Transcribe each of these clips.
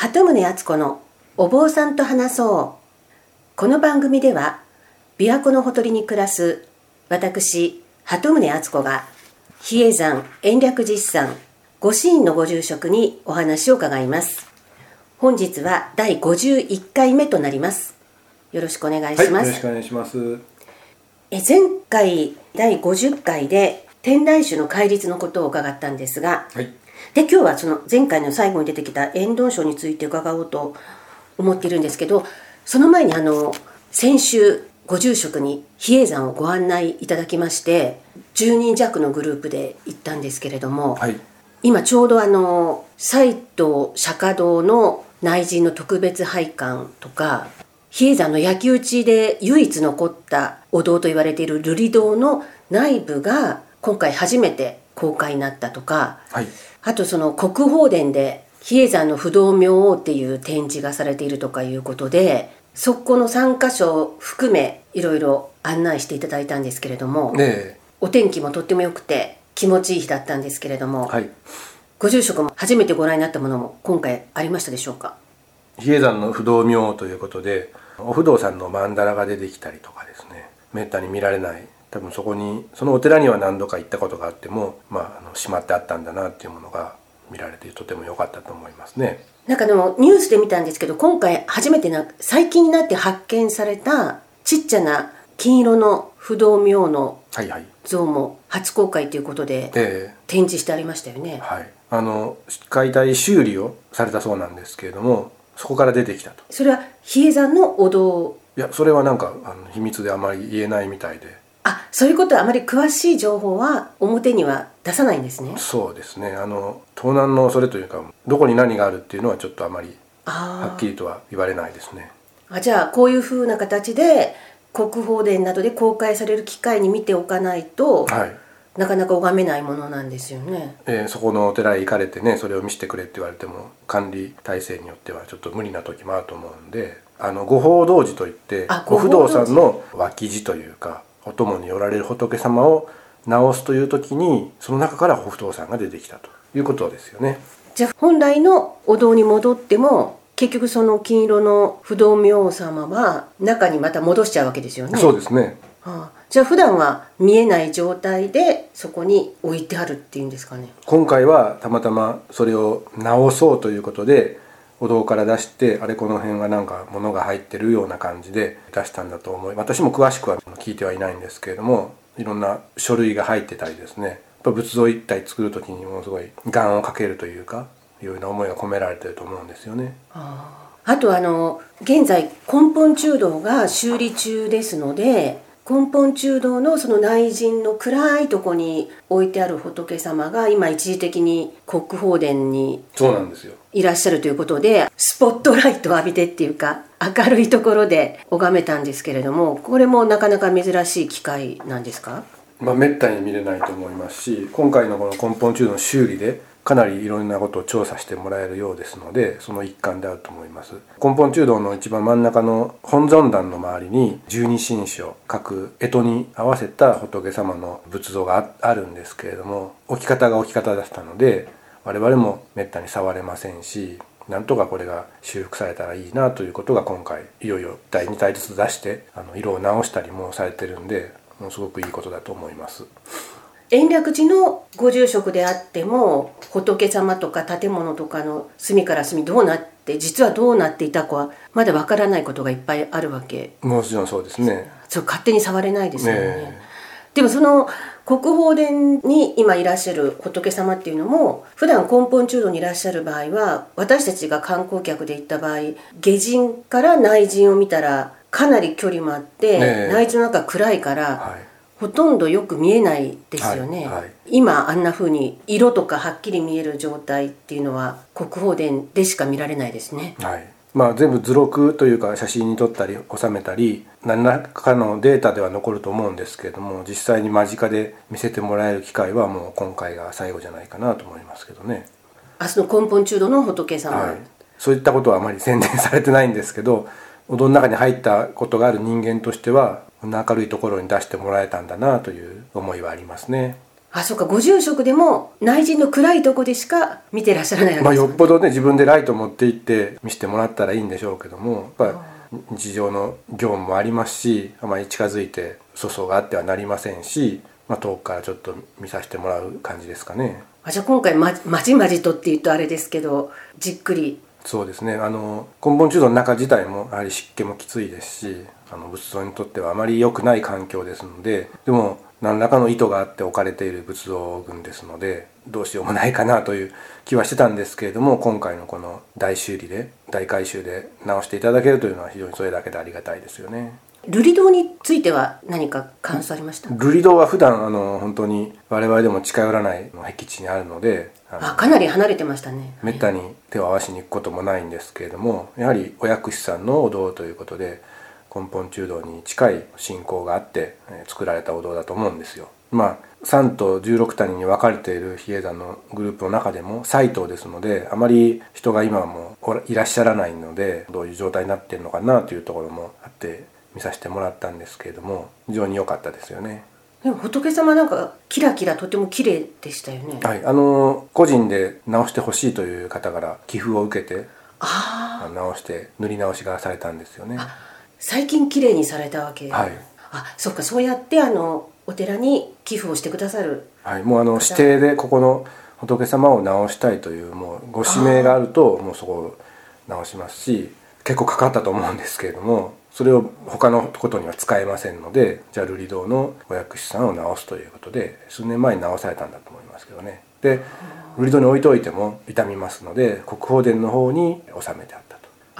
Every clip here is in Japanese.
鳩宗敦子のお坊さんと話そう。この番組では琵琶湖のほとりに暮らす私鳩宗敦子が比叡山延暦寺山御神院のご住職にお話を伺います。本日は第51回目となります。よろしくお願いします、はい、よろしくお願いします。え前回第50回で天台宗の戒律のことを伺ったんですが、はいで今日はその前回の最後に出てきた遠藤書について伺おうと思っているんですけどその前にあの先週ご住職に比叡山をご案内いただきまして10人弱のグループで行ったんですけれども、はい。今ちょうどあの斎藤釈迦堂の内陣の特別拝観とか比叡山の焼き討ちで唯一残ったお堂と言われている瑠璃堂の内部が今回初めて公開になったとかはいあとその国宝殿で比叡山の不動明王っていう展示がされているとかいうことでそこの3箇所を含めいろいろ案内していただいたんですけれども、ねお天気もとっても良くて気持ちいい日だったんですけれども、えはい。ご住職も初めてご覧になったものも今回ありましたでしょうか？比叡山の不動明王ということでお不動さんの曼荼羅が出てきたりとかですねめったに見られない多分そこにそのお寺には何度か行ったことがあってもまああのしまってあったんだなっていうものが見られてとても良かったと思いますね。なんかでもニュースで見たんですけど今回初めてな最近になって発見されたちっちゃな金色の不動明王のはいはい。像も初公開ということでえ展示してありましたよね。えはい。あの解体修理をされたそうなんですけれどもそこから出てきたと。それは比叡山のお堂いやそれはなんかあの秘密であまり言えないみたいであそういうことはあまり詳しい情報は表には出さないんですね。そうですね。あの盗難の恐れというかどこに何があるっていうのはちょっとあまりはあっきりとは言われないですね。ーあじゃあこういうふうな形で国宝殿などで公開される機会に見ておかないと、はい、なかなか拝めないものなんですよね。えーそこのお寺へ行かれてねそれを見せてくれって言われても管理体制によってはちょっと無理な時もあると思うんであの御法道寺といってあご不動御法道寺さんの脇地というかお供におられる仏様を直すという時にその中からお不動さんが出てきたということですよね。じゃあ本来のお堂に戻っても結局その金色の不動明王様は中にまた戻しちゃうわけですよね。そうですね。ああ。じゃあ普段は見えない状態でそこに置いてあるっていうんですかね。今回はたまたまそれを直そうということでお堂から出してあれこの辺はなんか物が入ってるような感じで出したんだと思い私も詳しくは聞いてはいないんですけれどもいろんな書類が入ってたりですねやっぱ仏像一体作る時にものすごい願をかけるというかいうような思いが込められてると思うんですよね。ああとあの現在根本中堂が修理中ですので根本中堂のその内陣の暗いとこに置いてある仏様が今一時的に国宝殿にそうなんですよ。いらっしゃるということでスポットライトを浴びてっていうか明るいところで拝めたんですけれどもこれもなかなか珍しい機会なんですか？まあ、めったに見れないと思いますし今回のこの根本中の修理でかなりいろんなことを調査してもらえるようですのでその一環であると思います根本中堂の一番真ん中の本尊壇の周りに十二神将各干支に合わせた仏様の仏像がああるんですけれども置き方が置き方だったので我々もめったに触れませんしなんとかこれが修復されたらいいなということが今回いよいよ第2体ずつ出してあの色を直したりもされてるんでものすごくいいことだと思います。延暦寺のご住職であっても仏様とか建物とかの隅から隅どうなって実はどうなっていたかはまだわからないことがいっぱいあるわけもちろんそうですね。そう勝手に触れないですよねねでもその国宝殿に今いらっしゃる仏様っていうのも普段根本中堂にいらっしゃる場合は私たちが観光客で行った場合下陣から内陣を見たらかなり距離もあって、ねえ内陣の中暗いから、はい。ほとんどよく見えないですよね、はいはい今あんな風に色とかはっきり見える状態っていうのは国宝殿でしか見られないですねはい。まあ全部図録というか写真に撮ったり収めたり何らかのデータでは残ると思うんですけれども実際に間近で見せてもらえる機会はもう今回が最後じゃないかなと思いますけどね。あその根本中堂の仏様、はい。そういったことはあまり宣伝されてないんですけどお堂の中に入ったことがある人間としてはこんな明るいところに出してもらえたんだなという思いはありますね。あそうか。ご住職でも内陣の暗いとこでしか見てらっしゃらないわけまあ、ですよっぽどね自分でライト持って行って見せてもらったらいいんでしょうけどもやっぱり日常の業務もありますしあまり近づいて粗相があってはなりませんし、まあ、遠くからちょっと見させてもらう感じですかね。あじゃあ今回ままじまじとって言うとあれですけどじっくり。そうですね。あの根本中道の中自体もやはり湿気もきついですしあの仏像にとってはあまり良くない環境ですのででも何らかの意図があって置かれている仏像群ですのでどうしようもないかなという気はしてたんですけれども今回のこの大修理で大改修で直していただけるというのは非常にそれだけでありがたいですよね。瑠璃堂については何か感想ありました？瑠璃堂は普段あの本当に我々でも近寄らない僻地にあるのであかなり離れてましたねめったに手を合わしに行くこともないんですけれどもやはりお薬師さんのお堂ということで根本中道に近い信仰があってえー作られたお堂だと思うんですよ。まあ3と16谷に分かれている比叡山のグループの中でも斎藤ですのであまり人が今はもいらっしゃらないのでどういう状態になっているのかなというところもあって見させてもらったんですけれども非常に良かったですよね。でも仏様なんかキラキラとても綺麗でしたよねはい、あの個人で直してほしいという方から寄付を受けてああの直して塗り直しがされたんですよね。あ最近綺麗にされたわけ。はい。あそっかそうやってあのお寺に寄付をしてくださる。はい、もうあの指定でここの仏様を直したいというもうご指名があるともうそこを直しますし結構かかったと思うんですけれどもそれを他のことには使えませんのでじゃあ瑠璃堂のお薬師さんを直すということで数年前に直されたんだと思いますけどね。で瑠璃堂に置いといても傷みますので国宝殿の方に収めてあっ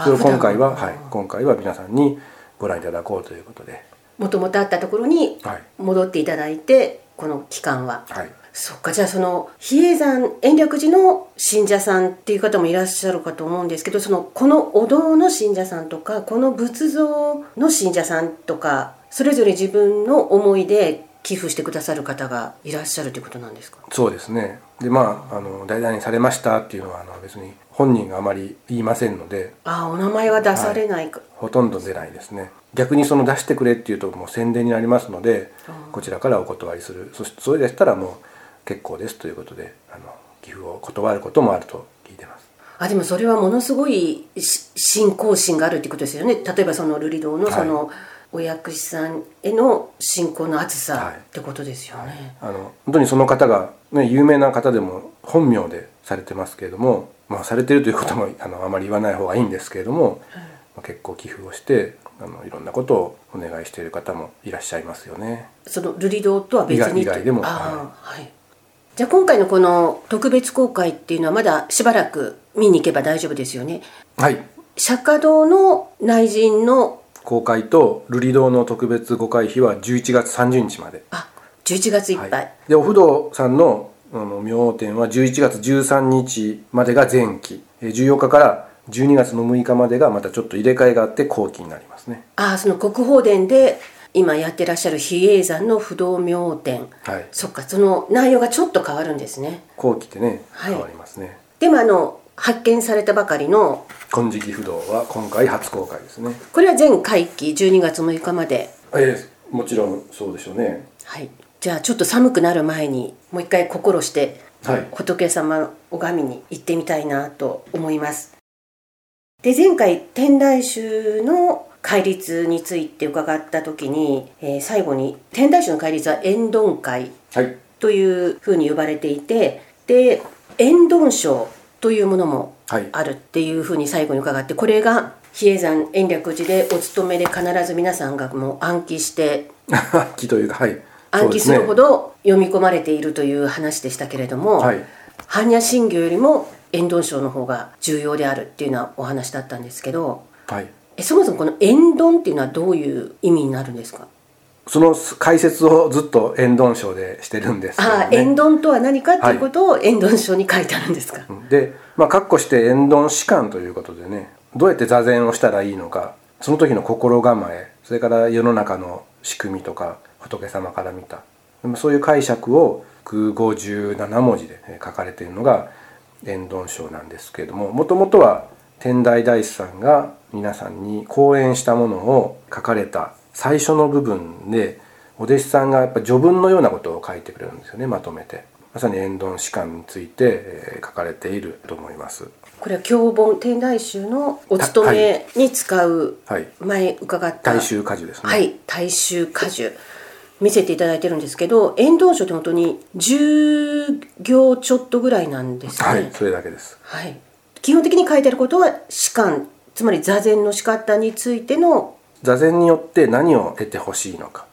それを今回は、はい、今回は皆さんにご覧いただこうということで。もともとあったところにはい。戻っていただいてこの期間は。はい。そっかじゃあその比叡山延暦寺の信者さんっていう方もいらっしゃるかと思うんですけどそのこのお堂の信者さんとかこの仏像の信者さんとかそれぞれ自分の思いで寄付してくださる方がいらっしゃるということなんですか？そうですね。でまああの大々にされましたっていうのはあの別に本人があまり言いませんので。ああお名前は出されないか、ほとんど出ないですね。逆にその出してくれっていうともう宣伝になりますのでこちらからお断りする。そしてそれでしたらもう結構ですということであの寄付を断ることもあると聞いてます。あでもそれはものすごいし信仰心があるってことですよね。例えばその瑠璃堂のそのお薬師さんへの信仰の厚さってことですよね、あの本当にその方が、ね、有名な方でも本名でされてますけれども、まあ、されてるということもあのあまり言わない方がいいんですけれども、まあ、結構寄付をしてあのいろんなことをお願いしている方もいらっしゃいますよね。その瑠璃堂とは別に？以外以外でもはい。じゃあ今回のこの特別公開っていうのはまだしばらく見に行けば大丈夫ですよね。はい。釈迦堂の内陣の公開と瑠璃堂の特別ご会費は11月30日まで、あ11月いっぱい、はい。でお不動さんのあの明王展は11月13日までが前期。えー14日から12月の6日までがまたちょっと入れ替えがあって後期になりますね。ああその国宝殿で今やってらっしゃる比叡山の不動明展はい。そっかその内容がちょっと変わるんですね。後期ってねはい。変わりますね、でもあの発見されたばかりの金色不動は今回初公開ですね。これは全会期12月6日まで。ええもちろんそうでしょうね。はい。じゃあちょっと寒くなる前にもう一回心してはい。仏様拝みに行ってみたいなと思います。で前回天台宗の戒律について伺った時に、えー最後に天台宗の戒律は円頓会はい。というふうに呼ばれていてで円頓章というものもはい。あるっていうふうに最後に伺ってこれが比叡山延暦寺でお勤めで必ず皆さんがもう暗記して 木というかはい。暗記するほどど読み込まれているという話でしたけれども、はい。般若心経よりも円頓章の方が重要であるっていうようなお話だったんですけどはい。えそもそもこの円頓っていうのはどういう意味になるんですか、その解説をずっと円頓章でしてるんですね、ああ円頓とは何かっていうことを円頓章に書いてあるんですか、でまあ括弧して円頓士官ということでねどうやって座禅をしたらいいのかその時の心構えそれから世の中の仕組みとか仏様から見た。そういう解釈を157文字でえー書かれているのが円頓章なんですけれどももともとは天台大師さんが皆さんに講演したものを書かれた最初の部分でお弟子さんがやっぱ序文のようなことを書いてくれるんですよねまとめて。まさに遠遁士官について、えー書かれていると思います。これは教本天台宗のお勤めに使う、はい。前伺った。大衆果樹ですね。はい大衆果樹。見せていただいてるんですけど遠藤書って本当に10行ちょっとぐらいなんですね。はいそれだけです。はい。基本的に書いてあることは士官つまり座禅の仕方についての座禅によって何を得てほしいのか。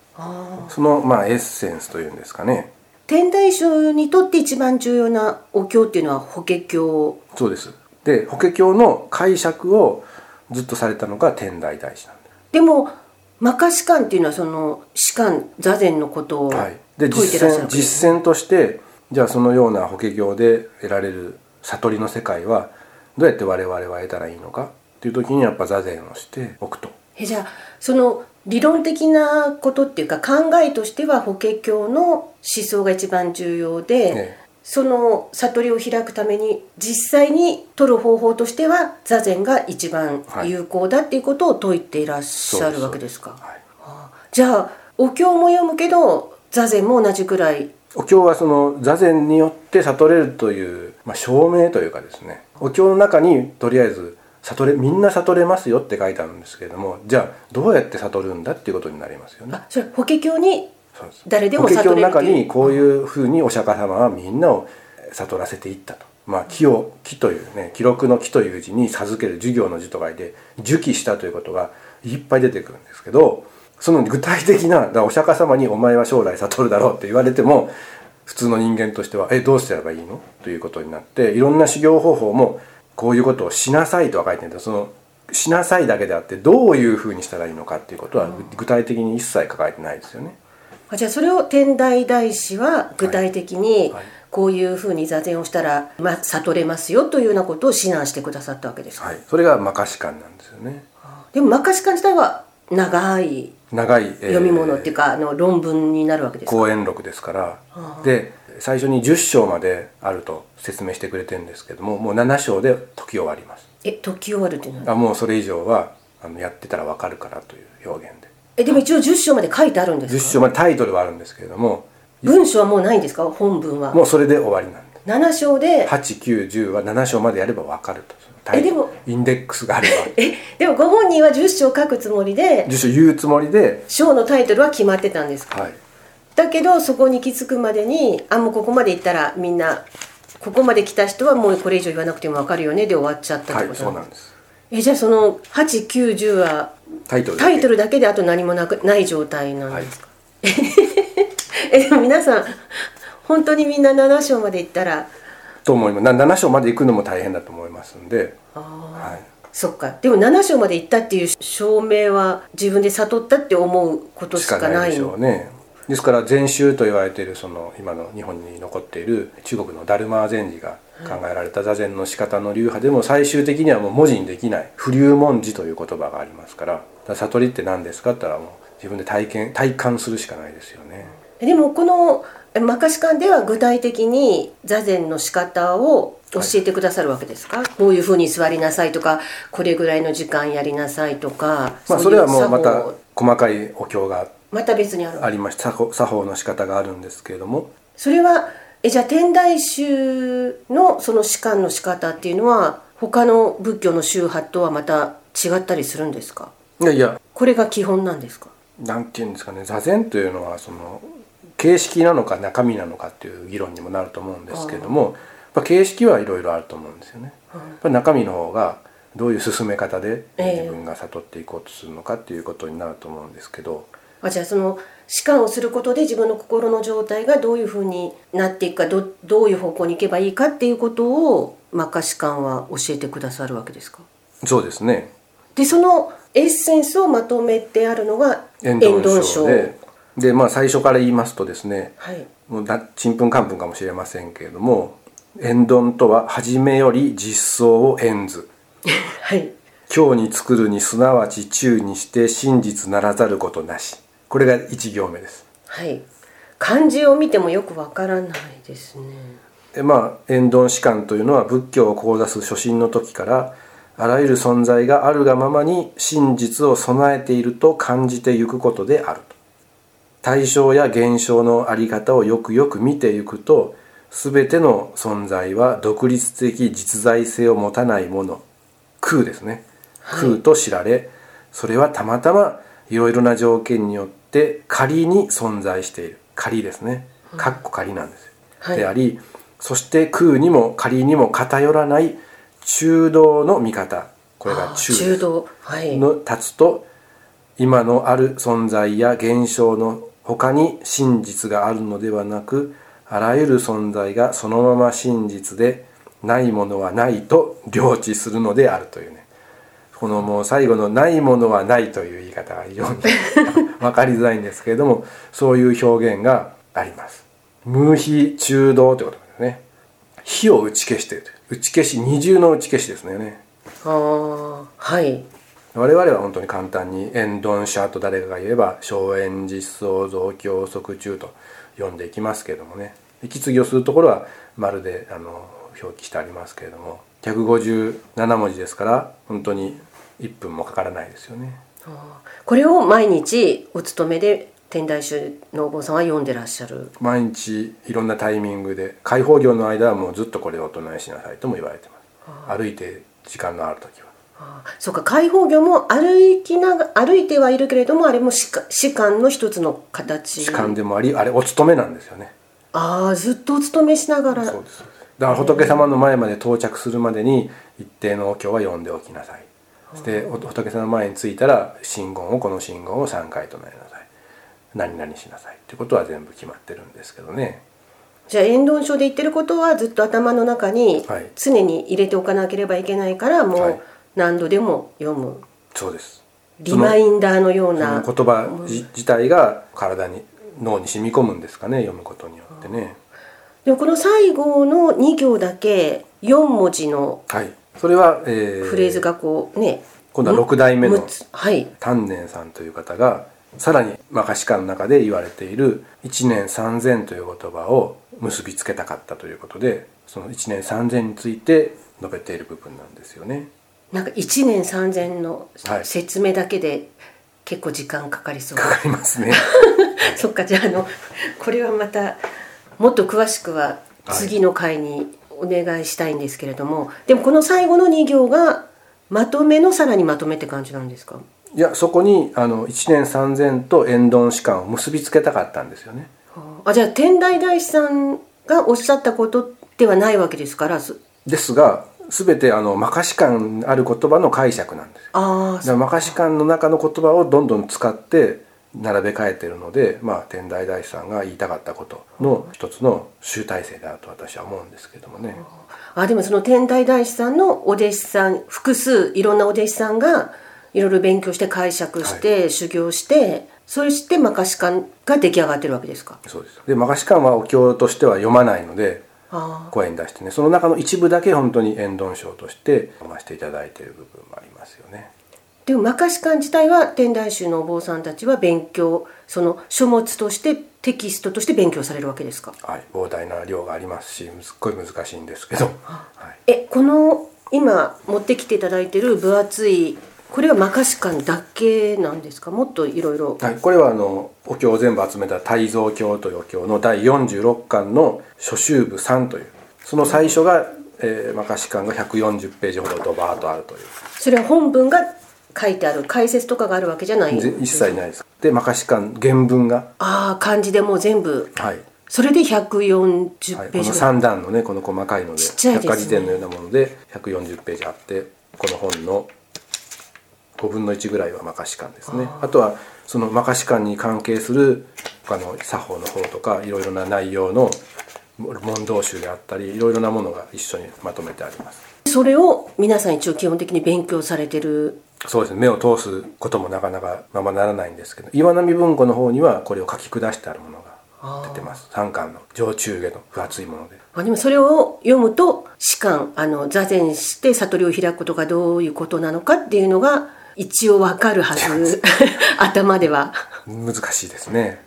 そのまあエッセンスというんですかね。天台宗にとって一番重要なお経っていうのは法華経そうです。で法華経の解釈をずっとされたのが天台大師なんででも摩訶士官っていうのはその士官座禅のことをい、て実践らっしゃるわけです実践としてじゃあそのような法華経で得られる悟りの世界はどうやって我々は得たらいいのかっていう時にやっぱ座禅をしておくとえじゃあその理論的なことっていうか考えとしては法華経の思想が一番重要で、ええ。その悟りを開くために実際に取る方法としては座禅が一番有効だっていうことを説いていらっしゃるわけですか、はい。じゃあお経も読むけど座禅も同じくらい。お経はその座禅によって悟れるという、まあ、証明というかですね。お経の中にとりあえず悟れみんな悟れますよって書いてあるんですけれどもじゃあどうやって悟るんだっていうことになりますよね。あそれ法華経に誰でも法華経の中悟れるというにこういうふうにお釈迦様はみんなを悟らせていったと。まあ、木を木というね記録の木という字に授ける授業の字と書いて受記したということがいっぱい出てくるんですけどその具体的なだお釈迦様に「お前は将来悟るだろう」って言われても普通の人間としては「えどうすればいいの?」ということになっていろんな修行方法もこういうことをしなさいとは書いてるんだそのしなさいだけであってどういうふうにしたらいいのかっていうことは具体的に一切書かれてないですよね。あじゃあそれを天台大師は具体的にはい。こういうふうに座禅をしたら、まあ、悟れますよというようなことを指南してくださったわけですか、はい、それが摩訶止観なんですよね。でも摩訶止観自体は長い長い、えー読み物っていうか、あの論文になるわけですか？講演録ですから。で最初に10章まであると説明してくれてるんですけどももう7章で解き終わります。え解き終わるっていうのはあもうそれ以上はあのやってたらわかるからという表現で。えでも一応10章まで書いてあるんです10か章までタイトルはあるんですけれども文章はもうないんですか？本文は。もうそれで終わりなんで7章で。8910は7章までやればわかると。タイえでもインデックスがあれば。えでもご本人は10章書くつもりで。10章言うつもりで。章のタイトルは決まってたんですか？はいだけどそこに行き着くまでにあもうここまで行ったらみんなここまで来た人はもうこれ以上言わなくても分かるよねで終わっちゃったってはいこと。でそうなんです。すえじゃあその8910はタイトルだけ。タイトルだけであと何もなくない状態なんですか、えでも皆さん本当にみんな7章まで行ったらと思います。な7章まで行くのも大変だと思いますんで、あー。はい、そっか。でも7章まで行ったっていう証明は自分で悟ったって思うことししかなかないいでしょうねですから禅宗と言われているその今の日本に残っている中国のダルマー禅師が考えられた座禅の仕方の流派でも最終的にはもう文字にできない不流文字という言葉がありますから悟りって何ですかって言ったらもう自分で体験体感するしかないですよね。でもこのマカシカンでは具体的に座禅の仕方を教えてくださるわけですか、こういうふうに座りなさいとかこれぐらいの時間やりなさいとかまあいそれはもうまた細かいお経がまた別にある。ありまして作法の仕方があるんですけれども。それはえじゃあ天台宗のその士官の仕方っていうのは他の仏教の宗派とはまた違ったりするんですか？いやいや。これが基本なんですか？なんていうんですかね。座禅というのはその形式なのか中身なのかっていう議論にもなると思うんですけれどもやっぱ形式はいろいろあると思うんですよね。やっぱり中身の方がどういう進め方でええ。自分が悟っていこうとするのかっていうことになると思うんですけど、あじゃあその士官をすることで自分の心の状態がどういうふうになっていくかどどういう方向に行けばいいかっていうことをマカ士官は教えてくださるわけですか？そうですね。でそのエッセンスをまとめてあるのが遠藤章で。で、まあ、最初から言いますとですねはい。もうだちんぷんかんぷんかもしれませんけれども「遠遁とは初めより実相を遠ず」はい。今日に作るにすなわち中にして真実ならざることなしこれが1行目です。はい。漢字を見てもよくわからないですね。でまあ遠遁士官というのは仏教を志す初心の時からあらゆる存在があるがままに真実を備えていると感じてゆくことであると。対象や現象のあり方をよくよく見ていくと全ての存在は独立的実在性を持たないもの。空ですね、空と知られそれはたまたまいろいろな条件によって仮に存在している。仮ですね。かっこ仮なんですよ、はい。でありそして空にも仮にも偏らない中道の見方。これが中中道。はい。の立つと今のある存在や現象の他に真実があるのではなくあらゆる存在がそのまま真実でないものはないと領知するのであるというねこのもう最後の「ないものはない」という言い方が非常に 分かりづらいんですけれどもそういう表現があります。無非中道ということですね。火を打ち消している打ち消し二重の打ち消しですね。ああはい我々は本当に簡単に「円頓者」と誰かが言えば「荘園実相増強即中」と読んでいきますけれどもね息継ぎをするところは丸であの表記してありますけれども157文字ですから本当に1分もかからないですよね。これを毎日お勤めで天台宗のお坊さんは読んでらっしゃる？毎日いろんなタイミングで開放業の間はもうずっとこれをお唱えしなさいとも言われてます。歩いて時間のある時は。そうか開放業も歩きなが歩いてはいるけれどもあれも士官士官の一つの形。時間でもありあれお勤めなんですよね。ああずっとお勤めしながら。そうですだから仏様の前まで到着するまでに一定のお経は読んでおきなさい。そしてお仏様の前に着いたら真言をこの真言を3回唱えなさい。何々しなさいってことは全部決まってるんですけどね。じゃあ遠論書で言ってることはずっと頭の中にはい。常に入れておかなければいけないからもはい。う何度でも読む。そうです。リマインダーのようそなの言葉じ自体が体に脳に染み込むんですかね読むことによってねでもこの最後の2行だけ4文字のはいそれは、えフレーズがこうね今度は六代目の6つはい丹念さんという方がさらにまあ歌詞観の中で言われている「一年三千」という言葉を結びつけたかったということでその一年三千について述べている部分なんですよね。なんか1年3000のはい説明だけで結構時間かかりそう、かかりますね。そっかじゃああのこれはまたもっと詳しくは次の回にお願いしたいんですけれども、でもこの最後の2行がまとめのさらにまとめって感じなんですか？いやそこにあの一年三千と縁頓士官を結びつけたかったんですよね。あじゃあ天台大師さんがおっしゃったことではないわけですからすですが全てあのマカシ観ある言葉の解釈なんですよ。あだからマカシ観の中の言葉をどんどん使って並べ替えてるので、まあ、天台大師さんが言いたかったことの一つの集大成だと私は思うんですけどもね。ああでもその天台大師さんのお弟子さん複数いろんなお弟子さんがいろいろ勉強して解釈して、修行してそしてマカシカンが出来上がってるわけですか？そうです。でマカシ観はお経としては読まないのであ声に出してね。その中の一部だけ本当に縁頓章として読ませていただいている部分もありますよね。でもマカシカン自体は天台宗のお坊さんたちは勉強その書物としてテキストとして勉強されるわけですか？はい、膨大な量がありますしすっごい難しいんですけど、はい、えこの今持ってきていただいてる分厚いこれはマカシカンだけなんですか？もっといろいろ。はい、これはあのお経を全部集めた「大蔵経」というお経の第46巻の初集部3というその最初が、えー、マカシ巻が140ページほどドバーッとあるという。それは本文が書いてある解説とかがあるわけじゃないぜ一切ないです。でマカシ巻原文が、ああ漢字でもう全部。はい。それではい、140このページぐらい、3段のねこの細かいのでちっちゃいですね。百科事典のようなもので140ページあってこの本の5分の1ぐらいはマカシ巻ですね。あとはそのマカシ巻に関係する他の作法の方とかいろいろな内容の問答集であったりいろいろなものが一緒にまとめてあります。それを皆さん一応基本的に勉強されてるそうですね。目を通すこともなかなかままならないんですけど岩波文庫の方にはこれを書き下してあるものが出てます。3巻の上中下の分厚いもので。あでもそれを読むと士官あの座禅して悟りを開くことがどういうことなのかっていうのが一応わかるはず。頭では、難しいですね。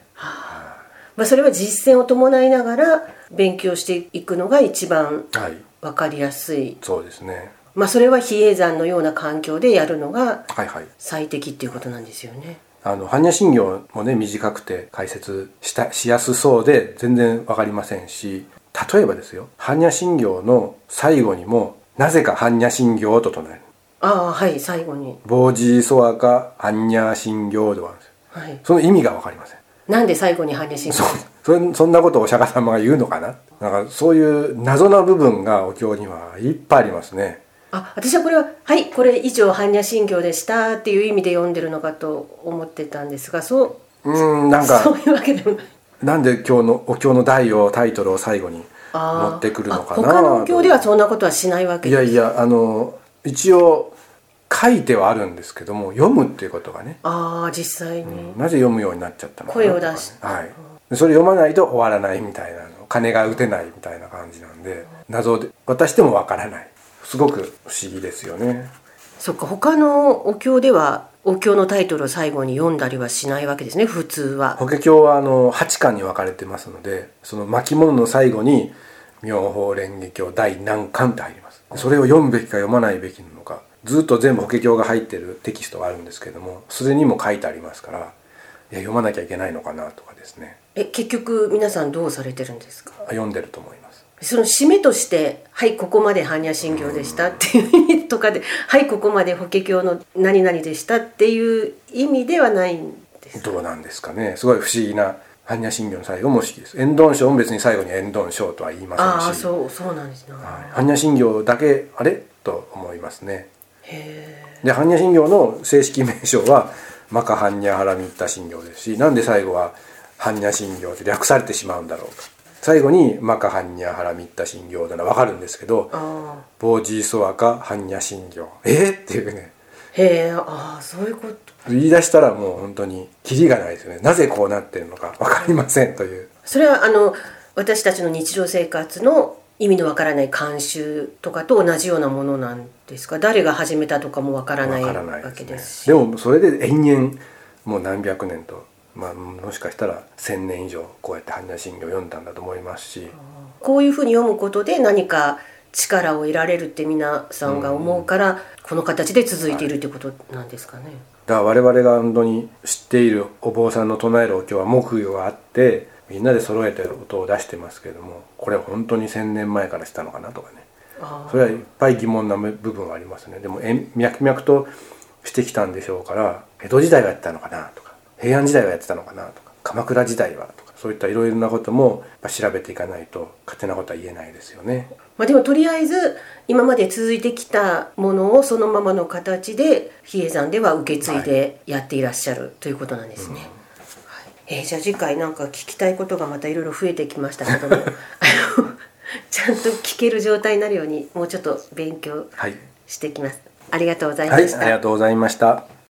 まあ、それは実践を伴いながら勉強していくのが一番はい。わかりやすい。そうですねまあそれは比叡山のような環境でやるのがはいはい。最適っていうことなんですよね。あの般若心経もね短くて解説したしやすそうで全然わかりませんし例えばですよ般若心経の最後にもなぜか般若心経と唱える。ああはい最後に。ボージーソワカ般若心経ではあるんですよ。はい。その意味がわかりません。なんで最後に般若心経？そう。それそんなことをお釈迦様が言うのかな？なんかそういう謎な部分がお経にはいっぱいありますねあ私はこれは「はいこれ以上般若心経でした」っていう意味で読んでるのかと思ってたんですがそううーんなんかそういうわけでもない。なんで今日のお経の題をタイトルを最後に持ってくるのかなあ他のお経ではそんなことはしないわけいやいやあの一応書いてはあるんですけども読むっていうことがね、ああ実際に、なぜ読むようになっちゃったのかな声を出しとかねはい。でそれ読まないと終わらないみたいなの。金が打てないみたいな感じなんで謎で渡してもわからないすごく不思議ですよね。そっか他のお経ではお経のタイトルを最後に読んだりはしないわけですね普通は。法華経はあの8巻に分かれてますのでその巻物の最後に「妙法蓮華経第何巻」って入ります。それを読むべきか読まないべきなのかずっと全部法華経が入ってるテキストがあるんですけどもそれにも書いてありますからいや読まなきゃいけないのかなとかですね。え結局皆さんどうされてるんですか？読んでると思いますその締めとして「はいここまで般若心経でした」っていう意味とかで「はいここまで法華経の何々でした」っていう意味ではないんです。どうなんですかね。すごい不思議な般若心経の最後も不思議です。円頓章も別に最後に円頓章とは言いませんし。ああそうそうなんですね、はい。般若心経だけあれと思いますね。で般若心経の正式名称はマカ般若ハラミッタ心経ですしなんで最後は般若心経って略されてしまうんだろうか最後にマカ般若ハラミッタ心経なら分かるんですけどボージーソワカ般若心経えー、っていうね。へえああそういうこと。言い出したらもう本当にキリがないですよね。なぜこうなってるのか分かりませんという。それはあの私たちの日常生活の意味のわからない慣習とかと同じようなものなんですか？誰が始めたとかもわからない分からないわけでですしすね。でもそれで延々もう何百年と、まあ、もしかしたら1,000年以上こうやって般若心経を読んだんだと思いますし。こういうふうに読むことで何か力を得られるって皆さんが思うから、この形で続いているってことなんですかね。だから我々が本当に知っているお坊さんの唱えるお経は木魚があってみんなで揃えて音を出してますけれどもこれは本当に1,000年前からしたのかなとかね。あそれはいっぱい疑問な部分はありますね。でもえ脈々としてきたんでしょうから江戸時代はやってたのかなとか平安時代はやってたのかなとか鎌倉時代はとかそういったいろいろなことも調べていかないと勝手なことは言えないですよね。まあ、でもとりあえず今まで続いてきたものをそのままの形で比叡山では受け継いでやっていらっしゃるということなんですね。はいえーじゃあ次回なんか聞きたいことがまたいろいろ増えてきましたけども ちゃんと聞ける状態になるようにもうちょっと勉強はい、してきます。ありがとうございまはい、した。ありがとうございました。